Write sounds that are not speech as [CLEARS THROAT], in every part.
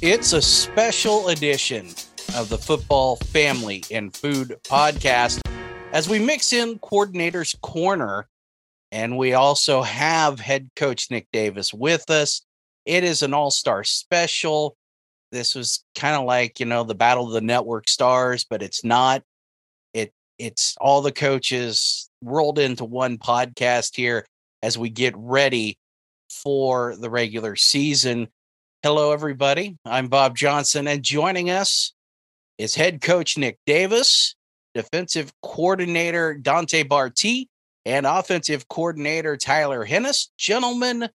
It's a special edition of the Football Family and Food podcast as we mix in Coordinator's Corner. And we also have head coach Nick Davis with us. It is an all star special. This was kind of like, you know, the Battle of the Network Stars, but it's not. It it's all the coaches rolled into one podcast here as we get ready for the regular season. Hello, everybody. I'm Bob Johnson, and joining us is head coach Nick Davis, defensive coordinator Dante Barti, and offensive coordinator Tyler Hennis. Gentlemen,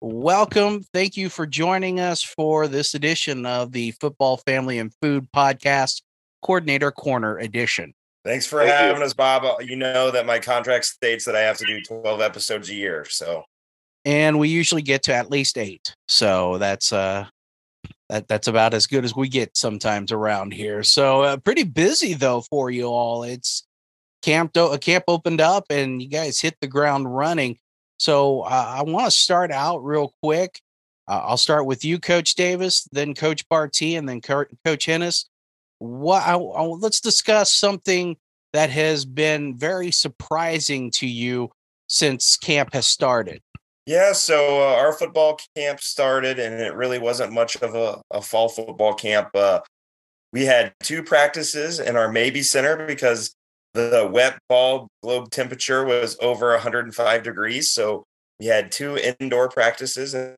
welcome. Thank you for joining us for this edition of the Football Family and Food Podcast, Coordinator Corner Edition. Thanks for Thank having you. us, Bob. Uh, you know that my contract states that I have to do 12 episodes a year. So, and we usually get to at least eight. So that's uh, that that's about as good as we get sometimes around here. So uh, pretty busy though for you all. It's camp a camp opened up and you guys hit the ground running. So uh, I want to start out real quick. Uh, I'll start with you, Coach Davis, then Coach Barty, and then Co- Coach Hennis. What I, I, let's discuss something that has been very surprising to you since camp has started. Yeah, so uh, our football camp started, and it really wasn't much of a, a fall football camp. Uh, we had two practices in our maybe Center because the wet bulb globe temperature was over 105 degrees. So we had two indoor practices and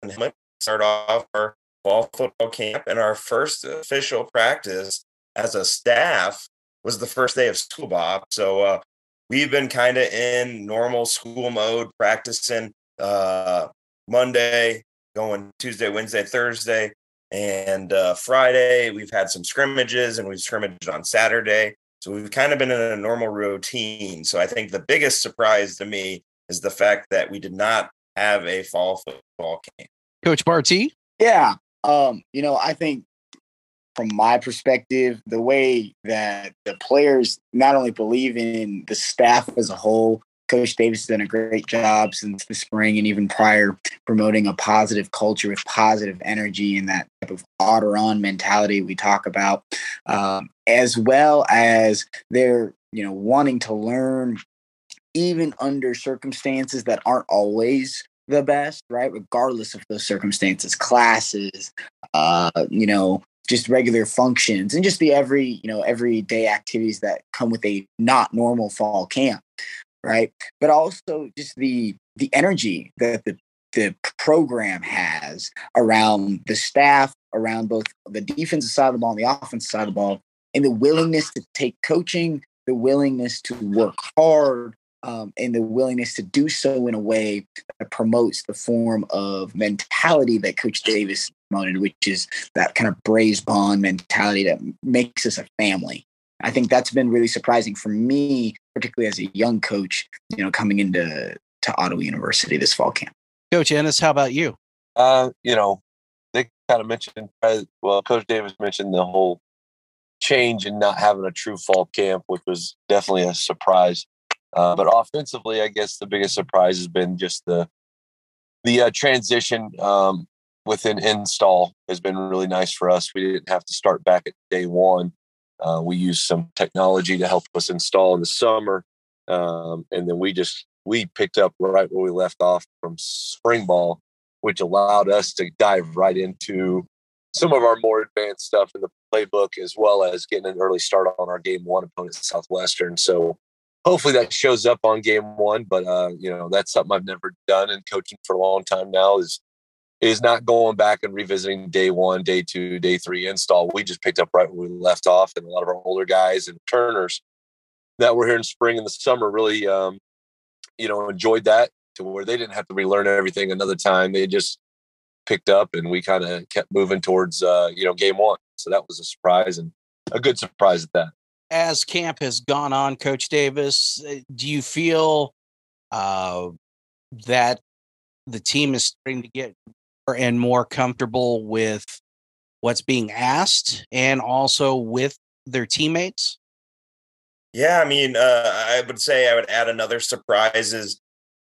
start off our fall football camp. And our first official practice as a staff was the first day of school, Bob. So uh, we've been kind of in normal school mode, practicing uh, Monday, going Tuesday, Wednesday, Thursday, and uh, Friday. We've had some scrimmages and we've scrimmaged on Saturday. So we've kind of been in a normal routine. So I think the biggest surprise to me is the fact that we did not have a fall football camp. Coach Barty? Yeah. Um, you know, I think from my perspective, the way that the players not only believe in the staff as a whole, Coach Davis has done a great job since the spring and even prior promoting a positive culture with positive energy and that type of otter on mentality we talk about, um, as well as they're you know wanting to learn even under circumstances that aren't always the best, right? Regardless of those circumstances, classes, uh, you know, just regular functions and just the every, you know, everyday activities that come with a not normal fall camp right? But also just the the energy that the the program has around the staff, around both the defensive side of the ball and the offensive side of the ball, and the willingness to take coaching, the willingness to work hard, um, and the willingness to do so in a way that promotes the form of mentality that Coach Davis promoted, which is that kind of Braves bond mentality that makes us a family. I think that's been really surprising for me, particularly as a young coach, you know, coming into to Ottawa University this fall camp. Coach Hennis, how about you? Uh, you know, they kind of mentioned, uh, well, Coach Davis mentioned the whole change in not having a true fall camp, which was definitely a surprise. Uh, but offensively, I guess the biggest surprise has been just the the uh, transition um, within install has been really nice for us. We didn't have to start back at day one. Uh, we used some technology to help us install in the summer, um, and then we just we picked up right where we left off from spring ball, which allowed us to dive right into some of our more advanced stuff in the playbook, as well as getting an early start on our game one opponent, Southwestern. So hopefully that shows up on game one. But uh, you know that's something I've never done in coaching for a long time now. Is is not going back and revisiting day one, day two, day three install. We just picked up right where we left off, and a lot of our older guys and turners that were here in spring and the summer really, um, you know, enjoyed that to where they didn't have to relearn everything another time. They just picked up, and we kind of kept moving towards, uh, you know, game one. So that was a surprise and a good surprise at that. As camp has gone on, Coach Davis, uh, do you feel uh, that the team is starting to get and more comfortable with what's being asked and also with their teammates? Yeah, I mean, uh, I would say I would add another surprise is,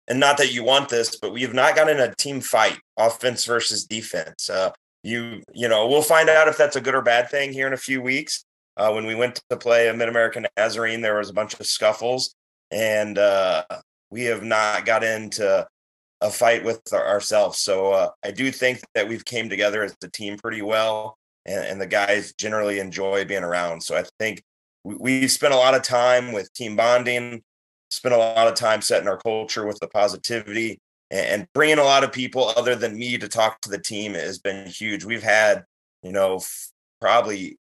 and not that you want this, but we have not gotten a team fight, offense versus defense. Uh, you you know we'll find out if that's a good or bad thing here in a few weeks. Uh, when we went to play a Mid American Nazarene, there was a bunch of scuffles, and uh, we have not got into a fight with ourselves. So uh, I do think that we've came together as a team pretty well, and, and the guys generally enjoy being around. So I think we, we spent a lot of time with team bonding, spent a lot of time setting our culture with the positivity, and, and bringing a lot of people other than me to talk to the team has been huge. We've had, you know, f- probably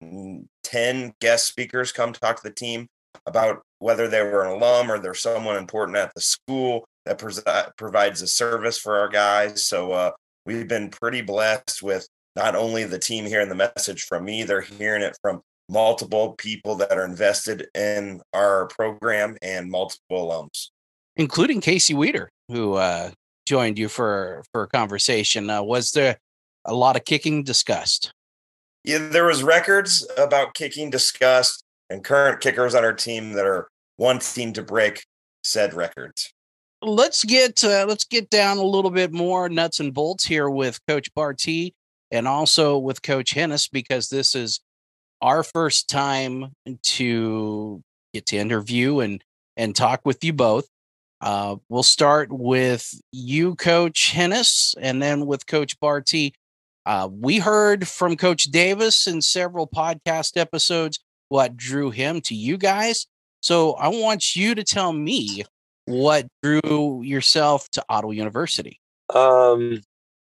10 guest speakers come talk to the team about whether they were an alum or they're someone important at the school that pres- provides a service for our guys. So uh, we've been pretty blessed with not only the team hearing the message from me, they're hearing it from multiple people that are invested in our program and multiple alums, including Casey Weeder, who uh, joined you for for a conversation. Uh, was there a lot of kicking discussed? Yeah, there was records about kicking discussed, and current kickers on our team that are wanting to break said records let's get uh, let's get down a little bit more nuts and bolts here with Coach Barti and also with Coach Hennis because this is our first time to get to interview and and talk with you both. Uh, we'll start with you, Coach Hennis, and then with Coach Barti. Uh, we heard from Coach Davis in several podcast episodes what drew him to you guys. So I want you to tell me what drew yourself to Ottawa University? Um,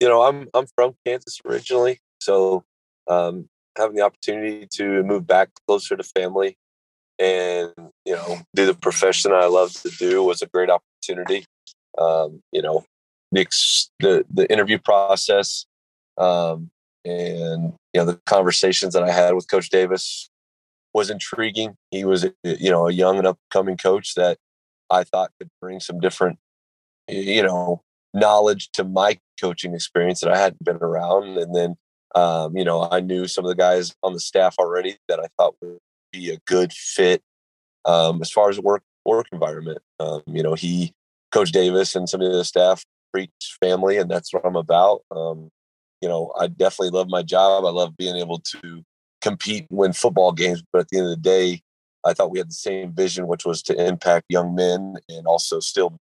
you know, I'm I'm from Kansas originally, so um, having the opportunity to move back closer to family and you know do the profession I love to do was a great opportunity. Um, you know, the the, the interview process um, and you know the conversations that I had with Coach Davis was intriguing. He was you know a young and upcoming coach that I thought could bring some different, you know, knowledge to my coaching experience that I hadn't been around. And then, um, you know, I knew some of the guys on the staff already that I thought would be a good fit um, as far as work work environment. Um, you know, he, Coach Davis, and some of the staff preach family, and that's what I'm about. Um, you know, I definitely love my job. I love being able to compete and win football games, but at the end of the day, I thought we had the same vision, which was to impact young men and also still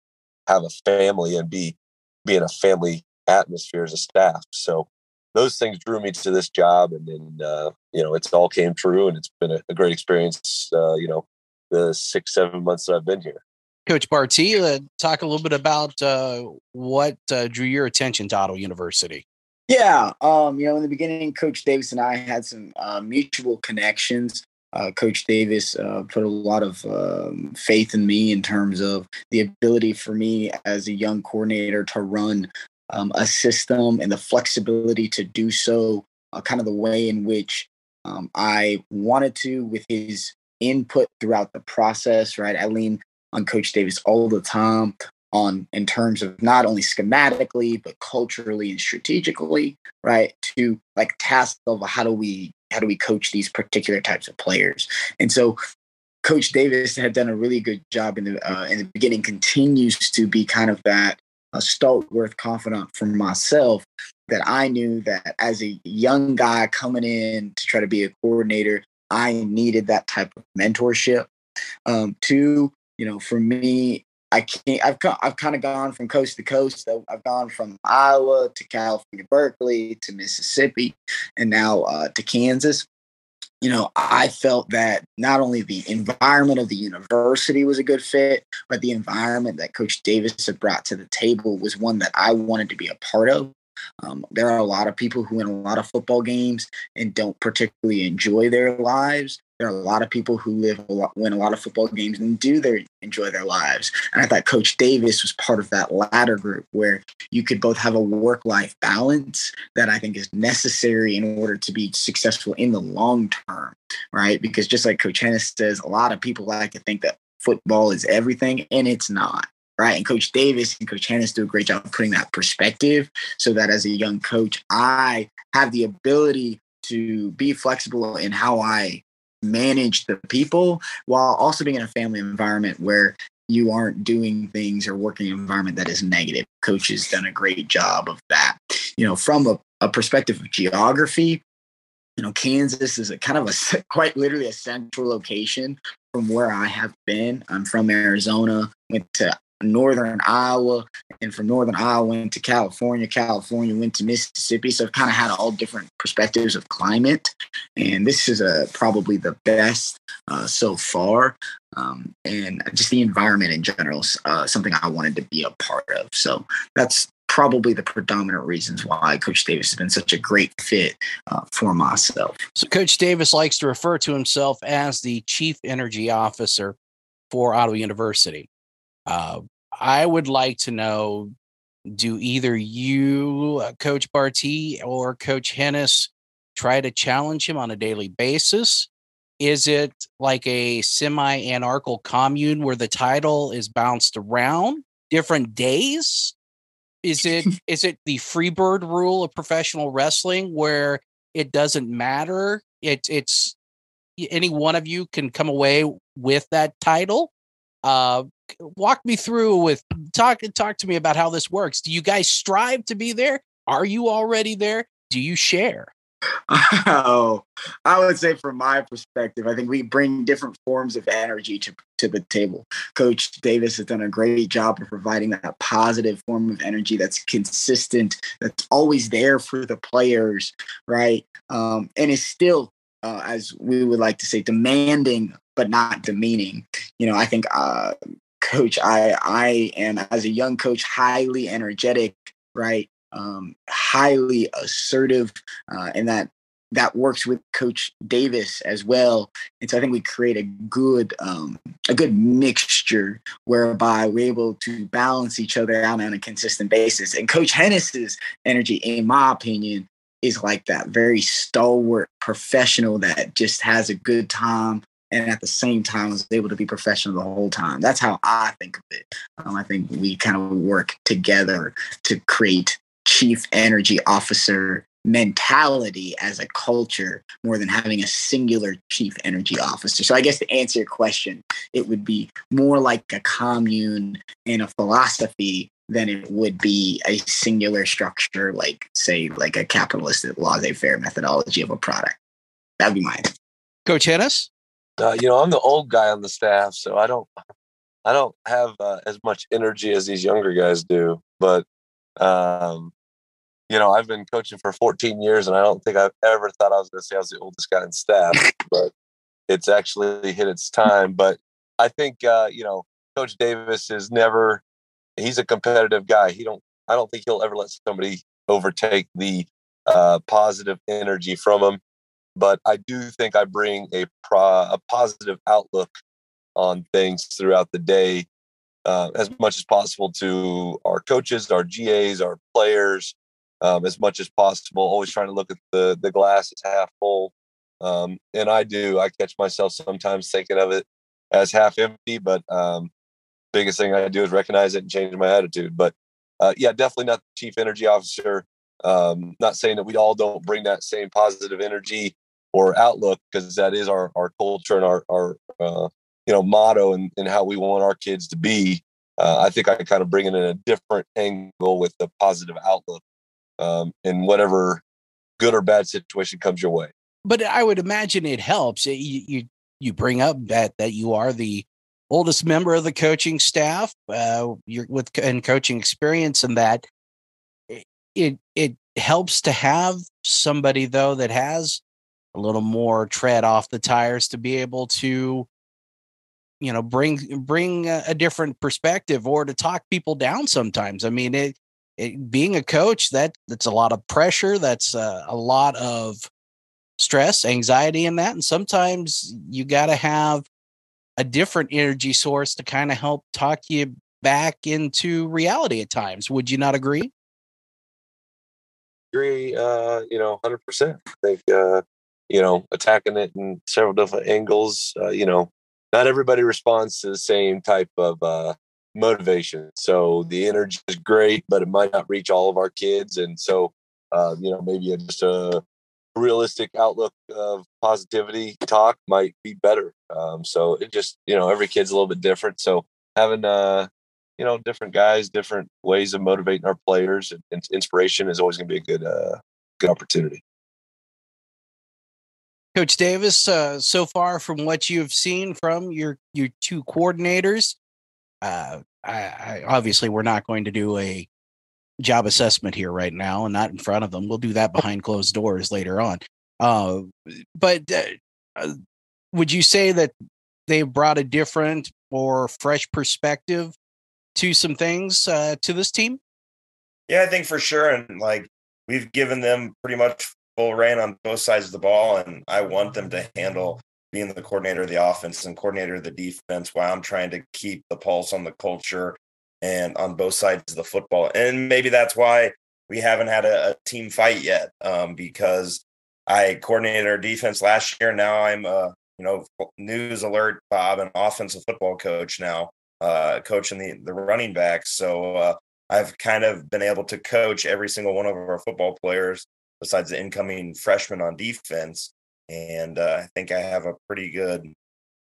have a family and be be in a family atmosphere as a staff. So those things drew me to this job, and then uh, you know it's all came true, and it's been a, a great experience. Uh, you know, the six seven months that I've been here. Coach Barti, uh, talk a little bit about uh, what uh, drew your attention to Ottawa University. Yeah, um, you know, in the beginning, Coach Davis and I had some uh, mutual connections uh, Coach Davis uh, put a lot of um, faith in me in terms of the ability for me as a young coordinator to run um, a system and the flexibility to do so, uh, kind of the way in which um, I wanted to with his input throughout the process, right? I lean on Coach Davis all the time on in terms of not only schematically but culturally and strategically right to like task of how do we how do we coach these particular types of players? And so Coach Davis had done a really good job in the uh, in the beginning. Continues to be kind of that a stalwart confidant for myself that I knew that as a young guy coming in to try to be a coordinator, I needed that type of mentorship. Um, you know, for me, I can't. I've I've kind of gone from coast to coast. I've gone from Iowa to California, Berkeley to Mississippi, and now uh, to Kansas. You know, I felt that not only the environment of the university was a good fit, but the environment that Coach Davis had brought to the table was one that I wanted to be a part of. Um, there are a lot of people who win a lot of football games and don't particularly enjoy their lives. There are a lot of people who live a lot, win a lot of football games and do their enjoy their lives. And I thought Coach Davis was part of that latter group where you could both have a work life balance that I think is necessary in order to be successful in the long term, right? Because just like Coach Hennis says, a lot of people like to think that football is everything, and it's not right? And Coach Davis and Coach Hennis do a great job of putting that perspective so that as a young coach, I have the ability to be flexible in how I manage the people while also being in a family environment where you aren't doing things or working environment that is negative. Coach has done a great job of that. you know, from a, a perspective of geography, you know, Kansas is a kind of a [LAUGHS] quite literally a central location from where I have been. I'm from Arizona, went to northern Iowa, and from northern Iowa went to California. California went to Mississippi. So I've kind of had all different perspectives of climate, and this is a probably the best uh, so far. Um, and just the environment in general, uh, something I wanted to be a part of. So that's probably the predominant reasons why Coach Davis has been such a great fit uh, for myself. So, Coach Davis likes to refer to himself as the Chief Energy Officer for Ottawa University. Uh, I would like to know do either you, uh, Coach Barti, or Coach Hennis try to challenge him on a daily basis? Is it like a semi anarchical commune where the title is bounced around different days? Is it [LAUGHS] is it the freebird rule of professional wrestling where it doesn't matter? It, it's any one of you can come away with that title. Uh, walk me through with talk and talk to me about how this works. Do you guys strive to be there? Are you already there? Do you share? [LAUGHS] Oh, I would say from my perspective, I think we bring different forms of energy to, to the table. Coach Davis has done a great job of providing that positive form of energy that's consistent, that's always there for the players, right? Um, and is still, uh, as we would like to say, demanding but not demeaning. You know, I think uh, Coach, I I am as a young coach highly energetic, right? um, highly assertive, uh, and that that works with Coach Davis as well. And so I think we create a good um, a good mixture whereby we're able to balance each other out on a consistent basis. And Coach Hennis's energy, in my opinion, is like that very stalwart professional that just has a good time and at the same time was able to be professional the whole time. That's how I think of it. Um, I think we kind of work together to create chief energy officer mentality as a culture more than having a singular chief energy officer. So I guess to answer your question, it would be more like a commune and a philosophy than it would be a singular structure, like say like a capitalist laissez-faire methodology of a product. That'd be mine. Coach Hennis? Uh, you know, I'm the old guy on the staff, so I don't, I don't have uh, as much energy as these younger guys do. But um, you know, I've been coaching for 14 years, and I don't think I've ever thought I was going to say I was the oldest guy in staff, [LAUGHS] but it's actually hit its time. But I think, uh, you know, Coach Davis is never. He's a competitive guy. He don't. I don't think he'll ever let somebody overtake the uh, positive energy from him. But I do think I bring a pro, a positive outlook on things throughout the day, uh, as much as possible to our coaches, our GAs, our players, um, as much as possible. Always trying to look at the the glass as half full. Um, and I do. I catch myself sometimes thinking of it as half empty, but um, biggest thing I do is recognize it and change my attitude. But uh, yeah, definitely not the chief energy officer. Um, not saying that we all don't bring that same positive energy or outlook because that is our our culture and our our uh, you know motto and, and how we want our kids to be. Uh, I think I kind of bring it in a different angle with the positive outlook um, in whatever good or bad situation comes your way. But I would imagine it helps. You you, you bring up that that you are the oldest member of the coaching staff. Uh, you're with and coaching experience, and that it it helps to have somebody though that has a little more tread off the tires to be able to you know bring bring a, a different perspective or to talk people down sometimes. I mean it it, being a coach that that's a lot of pressure that's uh, a lot of stress anxiety in that and sometimes you got to have a different energy source to kind of help talk you back into reality at times. Would you not agree? Agree uh you know 100% i think uh you know attacking it in several different angles uh, you know not everybody responds to the same type of uh motivation. So the energy is great, but it might not reach all of our kids. And so, uh, you know, maybe just a realistic outlook of positivity talk might be better. Um, so it just, you know, every kid's a little bit different. So having, uh, you know, different guys, different ways of motivating our players, and, and inspiration is always going to be a good, uh, good opportunity. Coach Davis, uh, so far from what you've seen from your your two coordinators, uh, I, I, obviously we're not going to do a job assessment here right now, and not in front of them. We'll do that behind closed doors later on. Uh, but uh, uh, would you say that they brought a different or fresh perspective to some things uh, to this team? Yeah, I think for sure, and like we've given them pretty much full reign on both sides of the ball, and I want them to handle being the coordinator of the offense and coordinator of the defense while I'm trying to keep the pulse on the culture and on both sides of the football. And maybe that's why we haven't had a, a team fight yet um, because I coordinated our defense last year. Now I'm a you know news alert Bob, an offensive football coach now, uh, coaching the the running backs. So uh, I've kind of been able to coach every single one of our football players besides the incoming freshman on defense. And uh, I think I have a pretty good,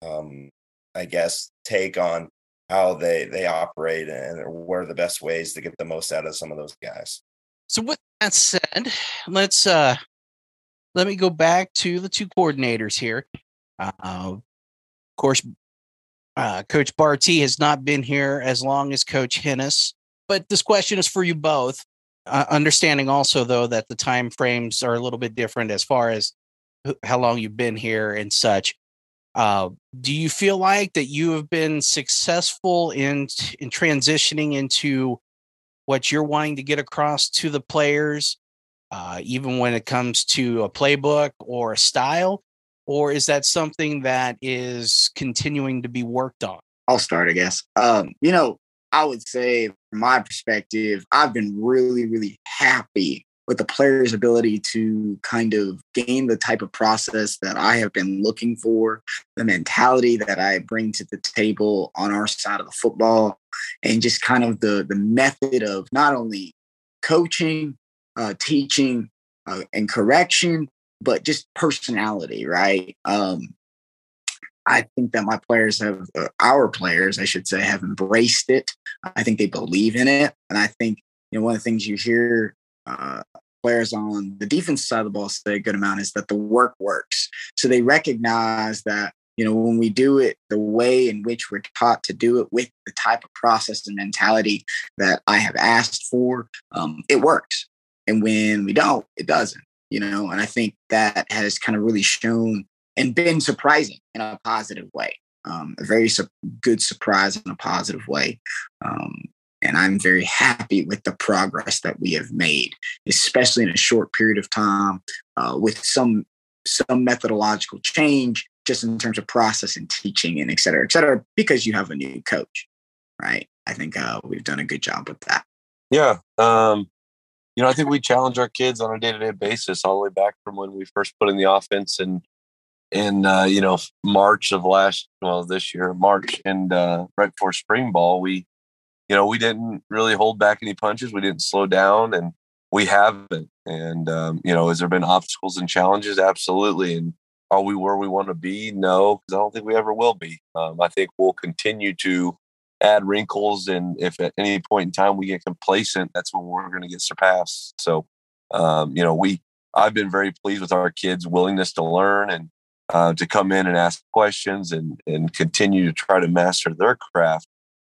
um, I guess, take on how they they operate and what are the best ways to get the most out of some of those guys. So with that said, let's uh let me go back to the two coordinators here. Uh, of course, uh, Coach Barty has not been here as long as Coach Hennis, but this question is for you both. Understanding also though that the time frames are a little bit different as far as how long you've been here and such. Uh, do you feel like that you have been successful in in transitioning into what you're wanting to get across to the players, uh, even when it comes to a playbook or a style, or is that something that is continuing to be worked on? I'll start, I guess. Um, you know, I would say, from my perspective, I've been really, really happy with the player's ability to kind of gain the type of process that I have been looking for, the mentality that I bring to the table on our side of the football, and just kind of the the method of not only coaching, uh, teaching, uh, and correction, but just personality, right? Um, I think that my players have, uh, our players, I should say, have embraced it. I think they believe in it, and I think you know one of the things you hear uh, players on the defense side of the ball say a good amount is that the work works. So they recognize that, you know, when we do it the way in which we're taught to do it with the type of process and mentality that I have asked for, um, it works. And when we don't, it doesn't, you know, and I think that has kind of really shown and been surprising in a positive way. Um, a very su- good surprise in a positive way. Um, and I'm very happy with the progress that we have made, especially in a short period of time, uh, with some some methodological change, just in terms of process and teaching and et cetera, et cetera, because you have a new coach, right? I think uh, we've done a good job with that. Yeah, um, you know, I think we challenge our kids on a day to day basis, all the way back from when we first put in the offense and in uh, you know March of last well this year March and uh, right before spring ball we you know, we didn't really hold back any punches. We didn't slow down, and we haven't. And um, you know, has there been obstacles and challenges? Absolutely. And are we where we want to be? No, because I don't think we ever will be. Um, I think we'll continue to add wrinkles, and if at any point in time we get complacent, that's when we're going to get surpassed. So, um, you know, we I've been very pleased with our kids' willingness to learn and uh, to come in and ask questions and and continue to try to master their craft.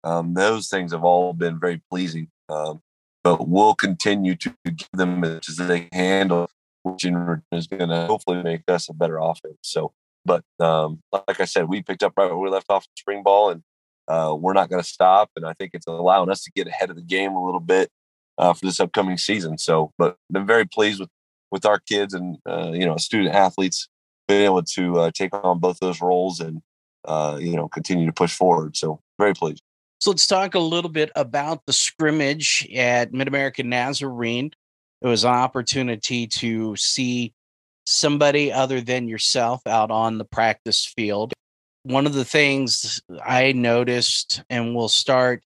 Um, those things have all been very pleasing. Um, but we'll continue to give them as they handle, which is going to hopefully make us a better offense. So, but um, like I said, we picked up right where we left off in spring ball, and uh, we're not going to stop. And I think it's allowing us to get ahead of the game a little bit uh, for this upcoming season. So, but been very pleased with with our kids and uh, you know student athletes being able to uh, take on both those roles and uh, you know continue to push forward. So, very pleased. So let's talk a little bit about the scrimmage at Mid American Nazarene. It was an opportunity to see somebody other than yourself out on the practice field. One of the things I noticed, and we'll start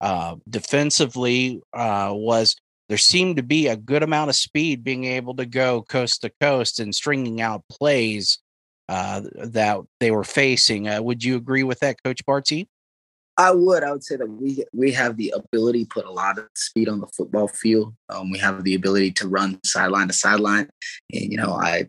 uh, defensively, uh, was there seemed to be a good amount of speed being able to go coast to coast and stringing out plays uh, that they were facing. Uh, would you agree with that, Coach Barty? I would. I would say that we we have the ability to put a lot of speed on the football field. Um, we have the ability to run sideline to sideline. And you know, I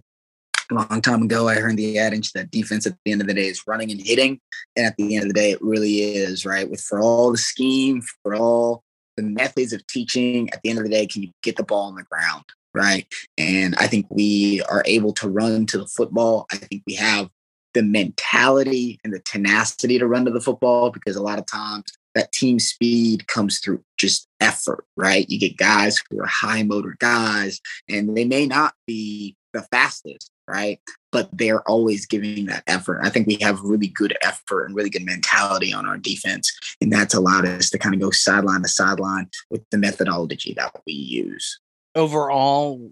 a long time ago I heard the adage that defense at the end of the day is running and hitting, and at the end of the day, it really is right. With for all the scheme, for all the methods of teaching, at the end of the day, can you get the ball on the ground? Right. And I think we are able to run to the football. I think we have the mentality and the tenacity to run to the football because a lot of times that team speed comes through just effort, right? You get guys who are high motor guys and they may not be the fastest, right? But they're always giving that effort. I think we have really good effort and really good mentality on our defense. And that's allowed us to kind of go sideline to sideline with the methodology that we use. Overall,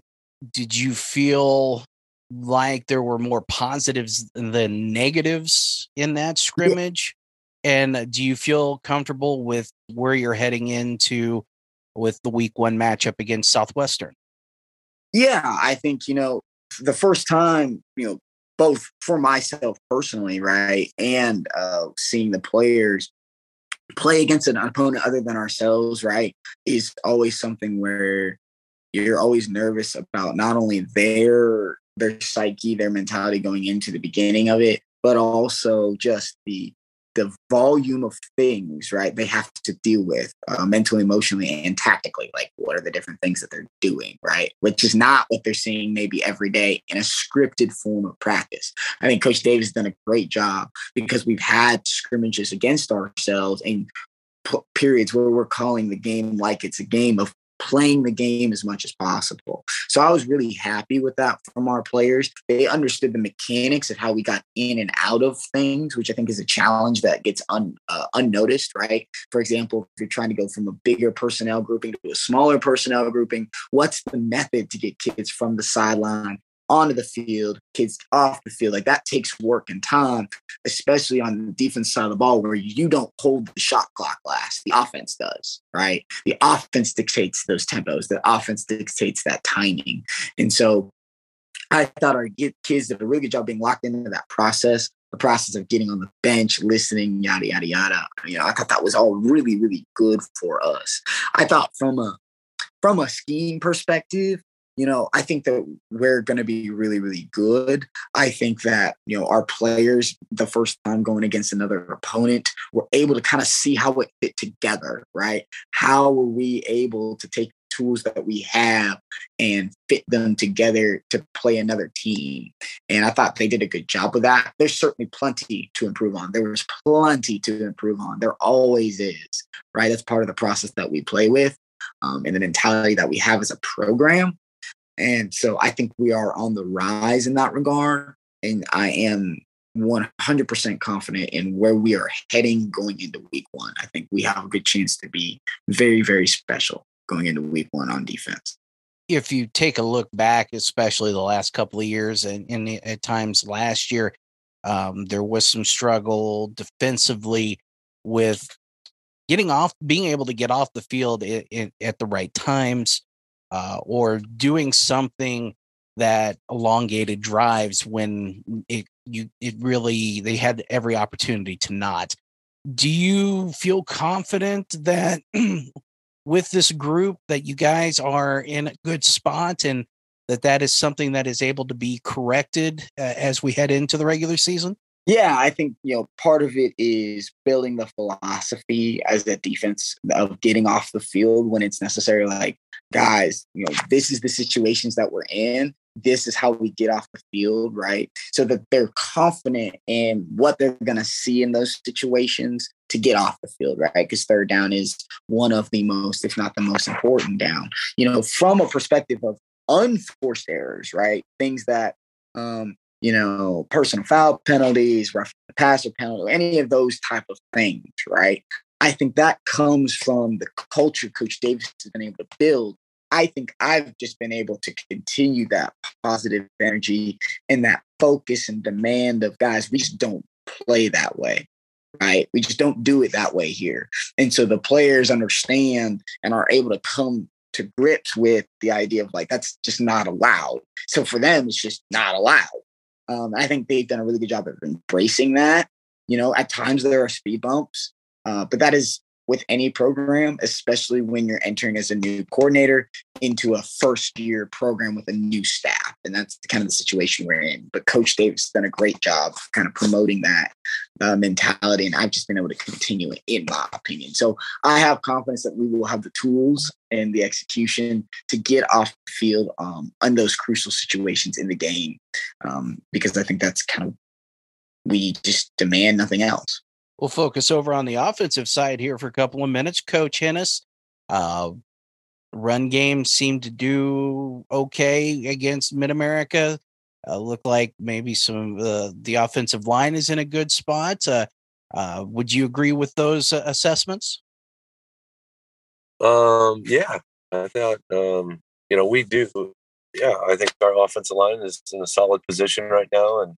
did you feel like there were more positives than negatives in that scrimmage? And do you feel comfortable with where you're heading into with the week one matchup against Southwestern? Yeah, I think, you know, the first time, you know, both for myself personally, right, and uh, seeing the players play against an opponent other than ourselves, right, is always something where you're always nervous about not only their their psyche, their mentality going into the beginning of it, but also just the the volume of things, right? They have to deal with uh, mentally, emotionally, and tactically. Like, what are the different things that they're doing, right? Which is not what they're seeing maybe every day in a scripted form of practice. I think Coach Davis done a great job because we've had scrimmages against ourselves and periods where we're calling the game like it's a game of playing the game as much as possible. So I was really happy with that from our players. They understood the mechanics of how we got in and out of things, which I think is a challenge that gets un, uh, unnoticed, right? For example, if you're trying to go from a bigger personnel grouping to a smaller personnel grouping, what's the method to get kids from the sideline onto the field, kids off the field. Like that takes work and time, especially on the defense side of the ball where you don't hold the shot clock last. The offense does, right? The offense dictates those tempos. The offense dictates that timing. And so I thought our kids did a really good job being locked into that process, the process of getting on the bench, listening, yada, yada, yada. You know, I thought that was all really, really good for us. I thought from a from a scheme perspective, you know, I think that we're going to be really, really good. I think that, you know, our players, the first time going against another opponent, were able to kind of see how it fit together, right? How were we able to take tools that we have and fit them together to play another team. And I thought they did a good job of that. There's certainly plenty to improve on. There was plenty to improve on. There always is, right? That's part of the process that we play with um, and the mentality that we have as a program. And so I think we are on the rise in that regard. And I am 100% confident in where we are heading going into week one. I think we have a good chance to be very, very special going into week one on defense. If you take a look back, especially the last couple of years and, and at times last year, um, there was some struggle defensively with getting off, being able to get off the field at the right times uh, or doing something that elongated drives when it you it really they had every opportunity to not. Do you feel confident that [CLEARS THROAT] with this group that you guys are in a good spot and that that is something that is able to be corrected uh, as we head into the regular season? Yeah, I think you know part of it is building the philosophy as a defense of getting off the field when it's necessary. Like, guys, you know, this is the situations that we're in. This is how we get off the field, right? So that they're confident in what they're going to see in those situations to get off the field, right? Because third down is one of the most, if not the most important down. You know, from a perspective of unforced errors, right? Things that um, you know, personal foul penalties, rough passer penalty, any of those type of things, right? I think that comes from the culture Coach Davis has been able to build. I think I've just been able to continue that positive energy and that focus and demand of guys. We just don't play that way, right? We just don't do it that way here. And so the players understand and are able to come to grips with the idea of like, that's just not allowed. So for them, it's just not allowed. Um, I think they've done a really good job of embracing that. You know, at times there are speed bumps. Uh, but that is with any program, especially when you're entering as a new coordinator into a first year program with a new staff. And that's kind of the situation we're in. But Coach Davis has done a great job kind of promoting that uh, mentality. And I've just been able to continue it, in my opinion. So I have confidence that we will have the tools and the execution to get off the field um, on those crucial situations in the game. Um, because I think that's kind of, we just demand nothing else. We'll focus over on the offensive side here for a couple of minutes. Coach Hennis, uh, run game seemed to do okay against Mid America. Uh, look like maybe some uh, the offensive line is in a good spot. Uh, uh, would you agree with those uh, assessments? Um, yeah, I thought um, you know we do. Yeah, I think our offensive line is in a solid position right now, and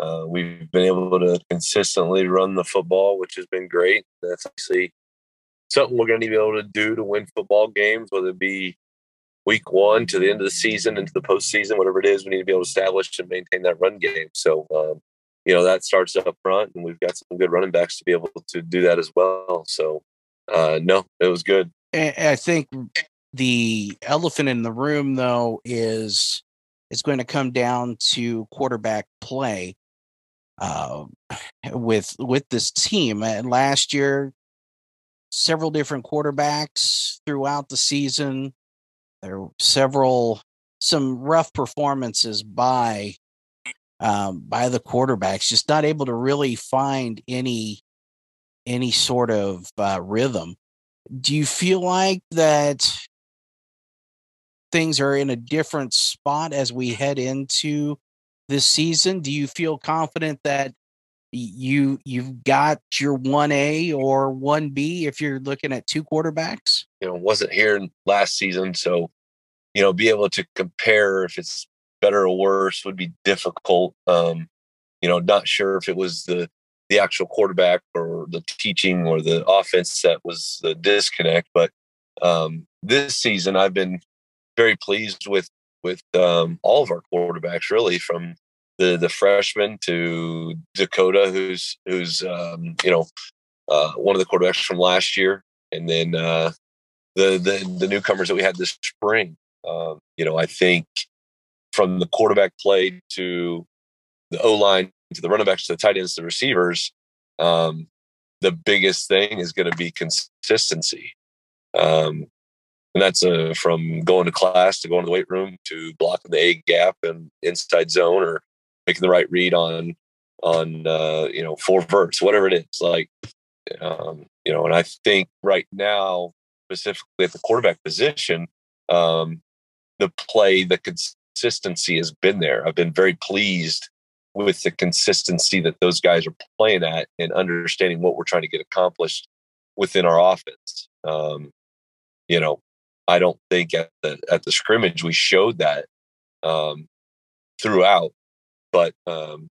uh, we've been able to consistently run the football, which has been great. That's actually something we're going to be able to do to win football games, whether it be week one to the end of the season, into the postseason, whatever it is. We need to be able to establish and maintain that run game. So, um, you know, that starts up front, and we've got some good running backs to be able to do that as well. So, uh, no, it was good. I think the elephant in the room, though, is it's going to come down to quarterback play uh, [SIGHS] with with this team. And last year, several different quarterbacks throughout the season. There were several some rough performances by um, by the quarterbacks, just not able to really find any any sort of uh, rhythm. Do you feel like that things are in a different spot as we head into this season? Do you feel confident that you you've got your 1A or 1B if you're looking at two quarterbacks? You know, wasn't here last season, so you know, be able to compare if it's better or worse would be difficult. Um, you know, not sure if it was the the actual quarterback or the teaching or the offense that was the disconnect, but um, this season I've been very pleased with with um, all of our quarterbacks, really, from the the freshman to Dakota, who's who's um, you know uh, one of the quarterbacks from last year, and then uh, the the the newcomers that we had this spring. Um, you know, I think from the quarterback play to the O line to the running backs to the tight ends to the receivers, um, the biggest thing is going to be consistency. Um, and that's uh, from going to class to going to the weight room to blocking the A gap and inside zone or making the right read on on uh, you know four verts, whatever it is. Like um, you know, and I think right now, specifically at the quarterback position, um, the play, the consistency has been there. I've been very pleased with the consistency that those guys are playing at and understanding what we're trying to get accomplished within our offense. Um, you know, I don't think at the at the scrimmage we showed that um, throughout, but um,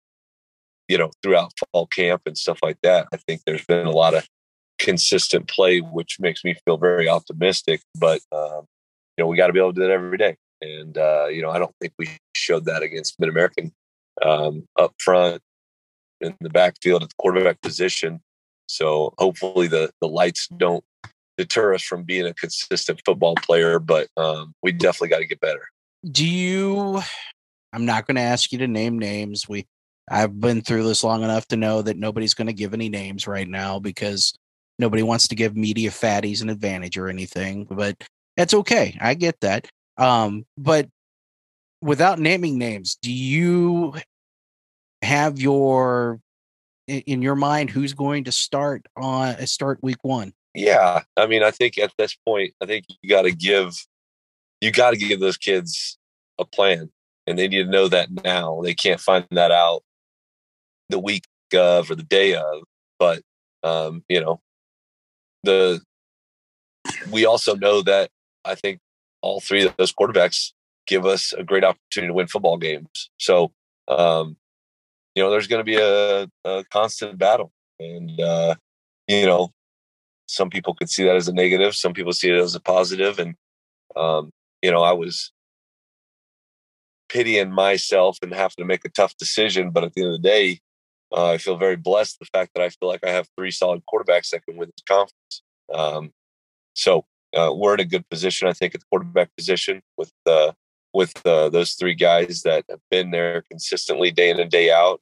you know throughout fall camp and stuff like that, I think there's been a lot of consistent play, which makes me feel very optimistic. But um, you know we got to be able to do that every day, and uh, you know I don't think we showed that against Mid American um, up front in the backfield at the quarterback position. So hopefully the the lights don't deter us from being a consistent football player, but um, we definitely got to get better. Do you? I'm not going to ask you to name names. We, I've been through this long enough to know that nobody's going to give any names right now because nobody wants to give media fatties an advantage or anything. But that's okay. I get that. Um, but without naming names, do you have your in your mind who's going to start on start week one? Yeah, I mean, I think at this point, I think you got to give you got to give those kids a plan, and they need to know that now. They can't find that out the week of or the day of, but um, you know, the we also know that I think all three of those quarterbacks give us a great opportunity to win football games. So, um, you know, there's going to be a, a constant battle, and uh, you know, some people could see that as a negative some people see it as a positive and um, you know i was pitying myself and having to make a tough decision but at the end of the day Uh, I feel very blessed the fact that I feel like I have three solid quarterbacks that can win this conference. Um, so uh, we're in a good position, I think, at the quarterback position with uh, with uh, those three guys that have been there consistently day in and day out,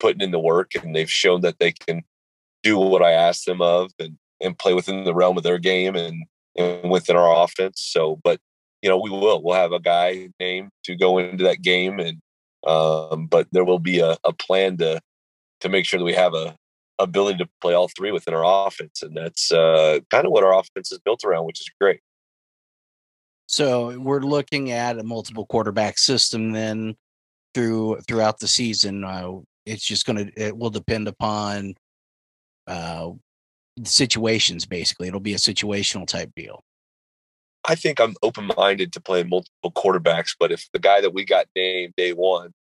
putting in the work, and they've shown that they can do what I asked them of and and play within the realm of their game and, and within our offense. So, but you know, we will. We'll have a guy named to go into that game, and um, but there will be a, a plan to to make sure that we have a ability to play all three within our offense, and that's uh, kind of what our offense is built around, which is great. So we're looking at a multiple quarterback system then through throughout the season. Uh, it's just going to it will depend upon uh, situations. Basically, it'll be a situational type deal. I think I'm open minded to play multiple quarterbacks, but if the guy that we got named day one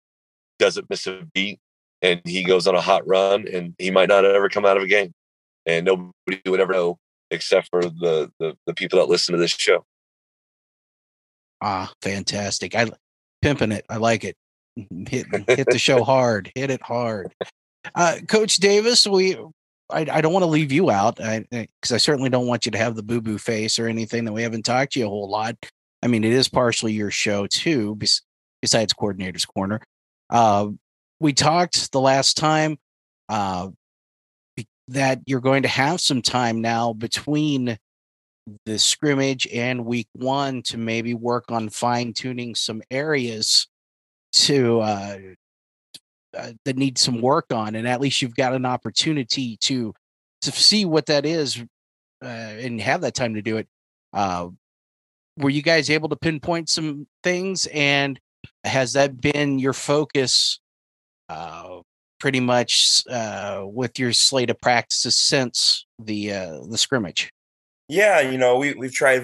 doesn't miss a beat and he goes on a hot run and he might not ever come out of a game and nobody would ever know except for the the, the people that listen to this show. Ah, fantastic. I pimping it. I like it. [LAUGHS] Hit hit the show [LAUGHS] hard. Hit it hard. Uh, Coach Davis, we I, I don't want to leave you out because I, I, certainly don't want you to have the boo boo face or anything that we haven't talked to you a whole lot. I mean, it is partially your show too, besides Coordinator's Corner. Uh, we talked the last time uh, that you're going to have some time now between the scrimmage and week one to maybe work on fine tuning some areas to uh, uh, that need some work on, and at least you've got an opportunity to to see what that is uh, and have that time to do it. Uh, were you guys able to pinpoint some things, and has that been your focus? Uh, pretty much uh, with your slate of practices since the uh, the scrimmage. Yeah, you know, we we've tried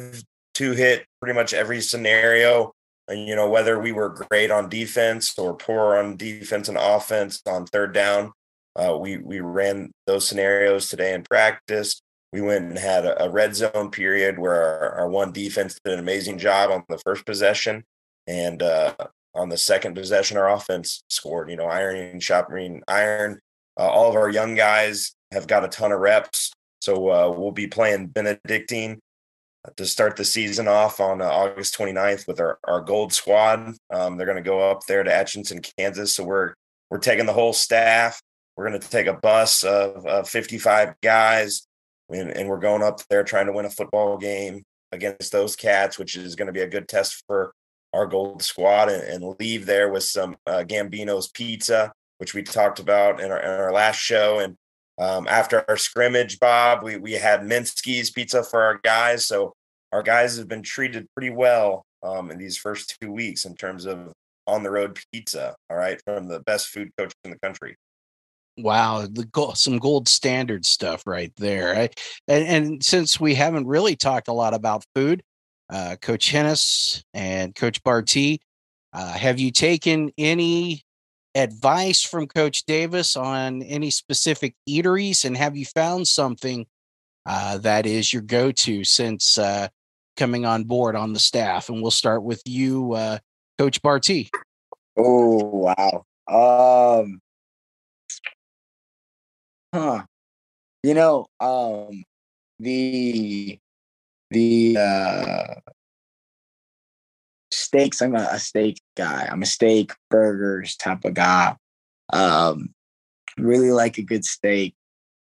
to hit pretty much every scenario you know, whether we were great on defense or poor on defense and offense on third down, uh, we we ran those scenarios today in practice. We went and had a, a red zone period where our, our, one defense did an amazing job on the first possession, and uh, on the second possession, our offense scored. You know, ironing, sharpening iron. Uh, all of our young guys have got a ton of reps, so uh, we'll be playing Benedictine to start the season off on uh, August 29th with our, our gold squad. Um, they're going to go up there to Atchison, Kansas. So we're we're taking the whole staff. We're going to take a bus of, of 55 guys, and, and, we're going up there trying to win a football game against those cats, which is going to be a good test for our gold squad, and, and leave there with some uh, Gambino's pizza, which we talked about in our, in our last show, and um, after our scrimmage, Bob, we we had Minsky's pizza for our guys. So our guys have been treated pretty well um, in these first two weeks in terms of on the road pizza. All right, from the best food coach in the country. Wow, the some gold standard stuff right there. I, and, and, since we haven't really talked a lot about food, uh, Coach Hennis and Coach Barty, uh, have you taken any advice from Coach Davis on any specific eateries, and have you found something uh, that is your go-to since uh, coming on board on the staff? And we'll start with you, uh, Coach Barty. Oh wow, um, huh? You know, um, the the uh steaks. I'm a, a steak guy. I'm a steak burgers type of guy. Um, really like a good steak.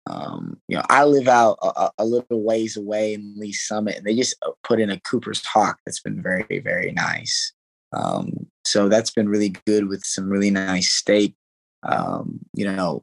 Um, you know, I live out a, a, little ways away in Lee Summit, and they just uh, put in a Cooper's Hawk that's been very, very nice. Um, so that's been really good with some really nice steak. Um, you know,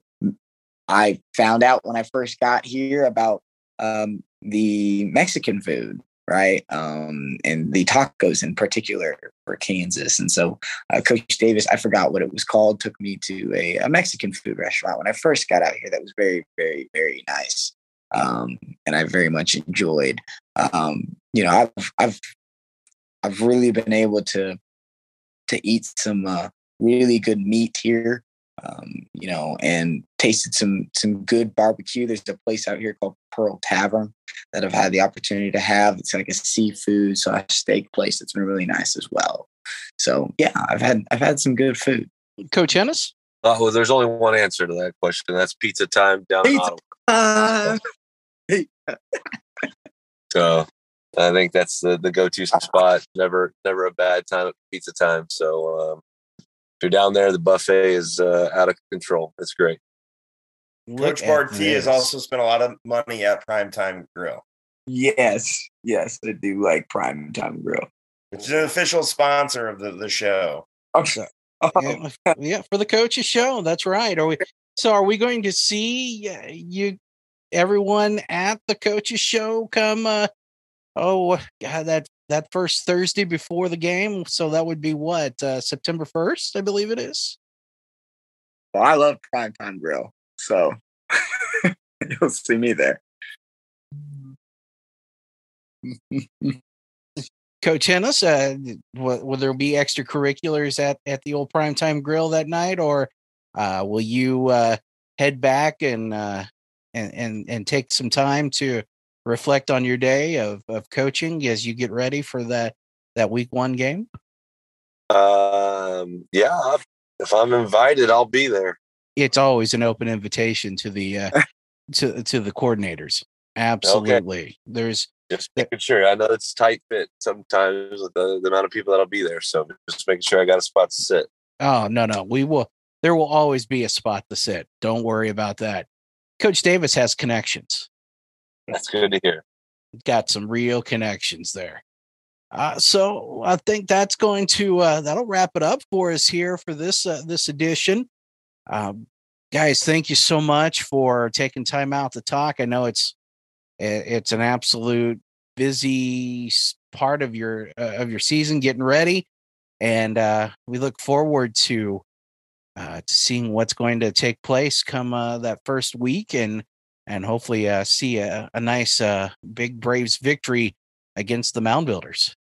I found out when I first got here about um, the Mexican food right? Um, and the tacos in particular for Kansas. And so uh, Coach Davis, I forgot what it was called, took me to a, a, Mexican food restaurant when I first got out here. That was very, very, very nice. Um, and I very much enjoyed. Um, you know, I've I've I've really been able to to eat some uh, really good meat here um, you know, and tasted some some good barbecue. There's a place out here called Pearl Tavern that I've had the opportunity to have. It's like a seafood slash steak place that's been really nice as well. So yeah, I've had I've had some good food. Coach Hennis? Oh, well, there's only one answer to that question. That's pizza time down in Pizza. Ottawa. Uh, [LAUGHS] So I think that's the, the go-to spot. Never, never a bad time at pizza time. So um, if you're down there, the buffet is uh, out of control. It's great. Look Coach at Barty has also spent a lot of money at Primetime Grill, yes, yes, I do like prime time grill. It's an official sponsor of the, the show. Okay. yeah, [LAUGHS] yeah, for the coaches show. That's right. Are we? So are we going to see uh, you, everyone at the coaches show come? Uh, oh God, that that first Thursday before the game. So that would be what uh, September first, I believe it is. Well, I love prime time grill, so [LAUGHS] you'll see me there. [LAUGHS] Coach Hennis, uh, will, will there be extracurriculars at at the old primetime grill that night, or uh, will you uh, head back and uh, and and and take some time to reflect on your day of of coaching as you get ready for that that week one game? Um, yeah, if I'm invited, I'll be there. It's always an open invitation to the uh, [LAUGHS] to to the coordinators. Absolutely. There's Just making sure. I know it's tight fit sometimes with the, the amount of people that'll be there. So just making sure I got a spot to sit. Oh no, no. We will there will always be a spot to sit. Don't worry about that. Coach Davis has connections. That's good to hear. Got some real connections there. Uh, so I think that's going to uh, that'll wrap it up for us here for this uh, this edition. Um, guys, thank you so much for taking time out to talk. I know it's it's an absolute busy part of your uh, of your season getting ready, and uh, we look forward to uh, to seeing what's going to take place come that first week and and hopefully uh, see a, a nice uh, big Braves victory against the Mound Builders.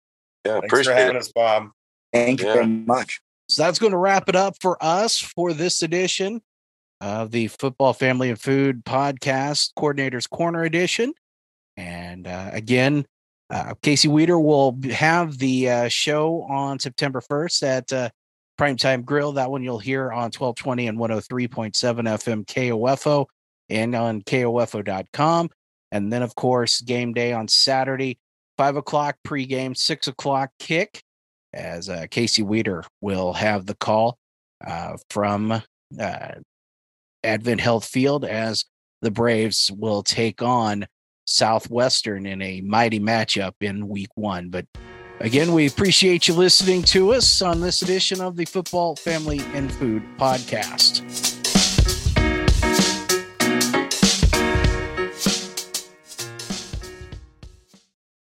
Yeah, Thanks for appreciate having it. us, Bob. Thank you very much. So that's going to wrap it up for us for this edition of the Football Family and Food Podcast Coordinators Corner Edition. And uh, again, uh, Casey Weeder will have the uh, show on September 1st at uh, Primetime Grill. That one you'll hear on 1220 and 103.7 FM KOFO and on KOFO.com. And then, of course, game day on Saturday, 5 o'clock pregame, 6 o'clock kick as uh, Casey Weeder will have the call uh, from uh, Advent Health Field as the Braves will take on Southwestern in a mighty matchup in week one. But again, we appreciate you listening to us on this edition of the Football Family and Food Podcast.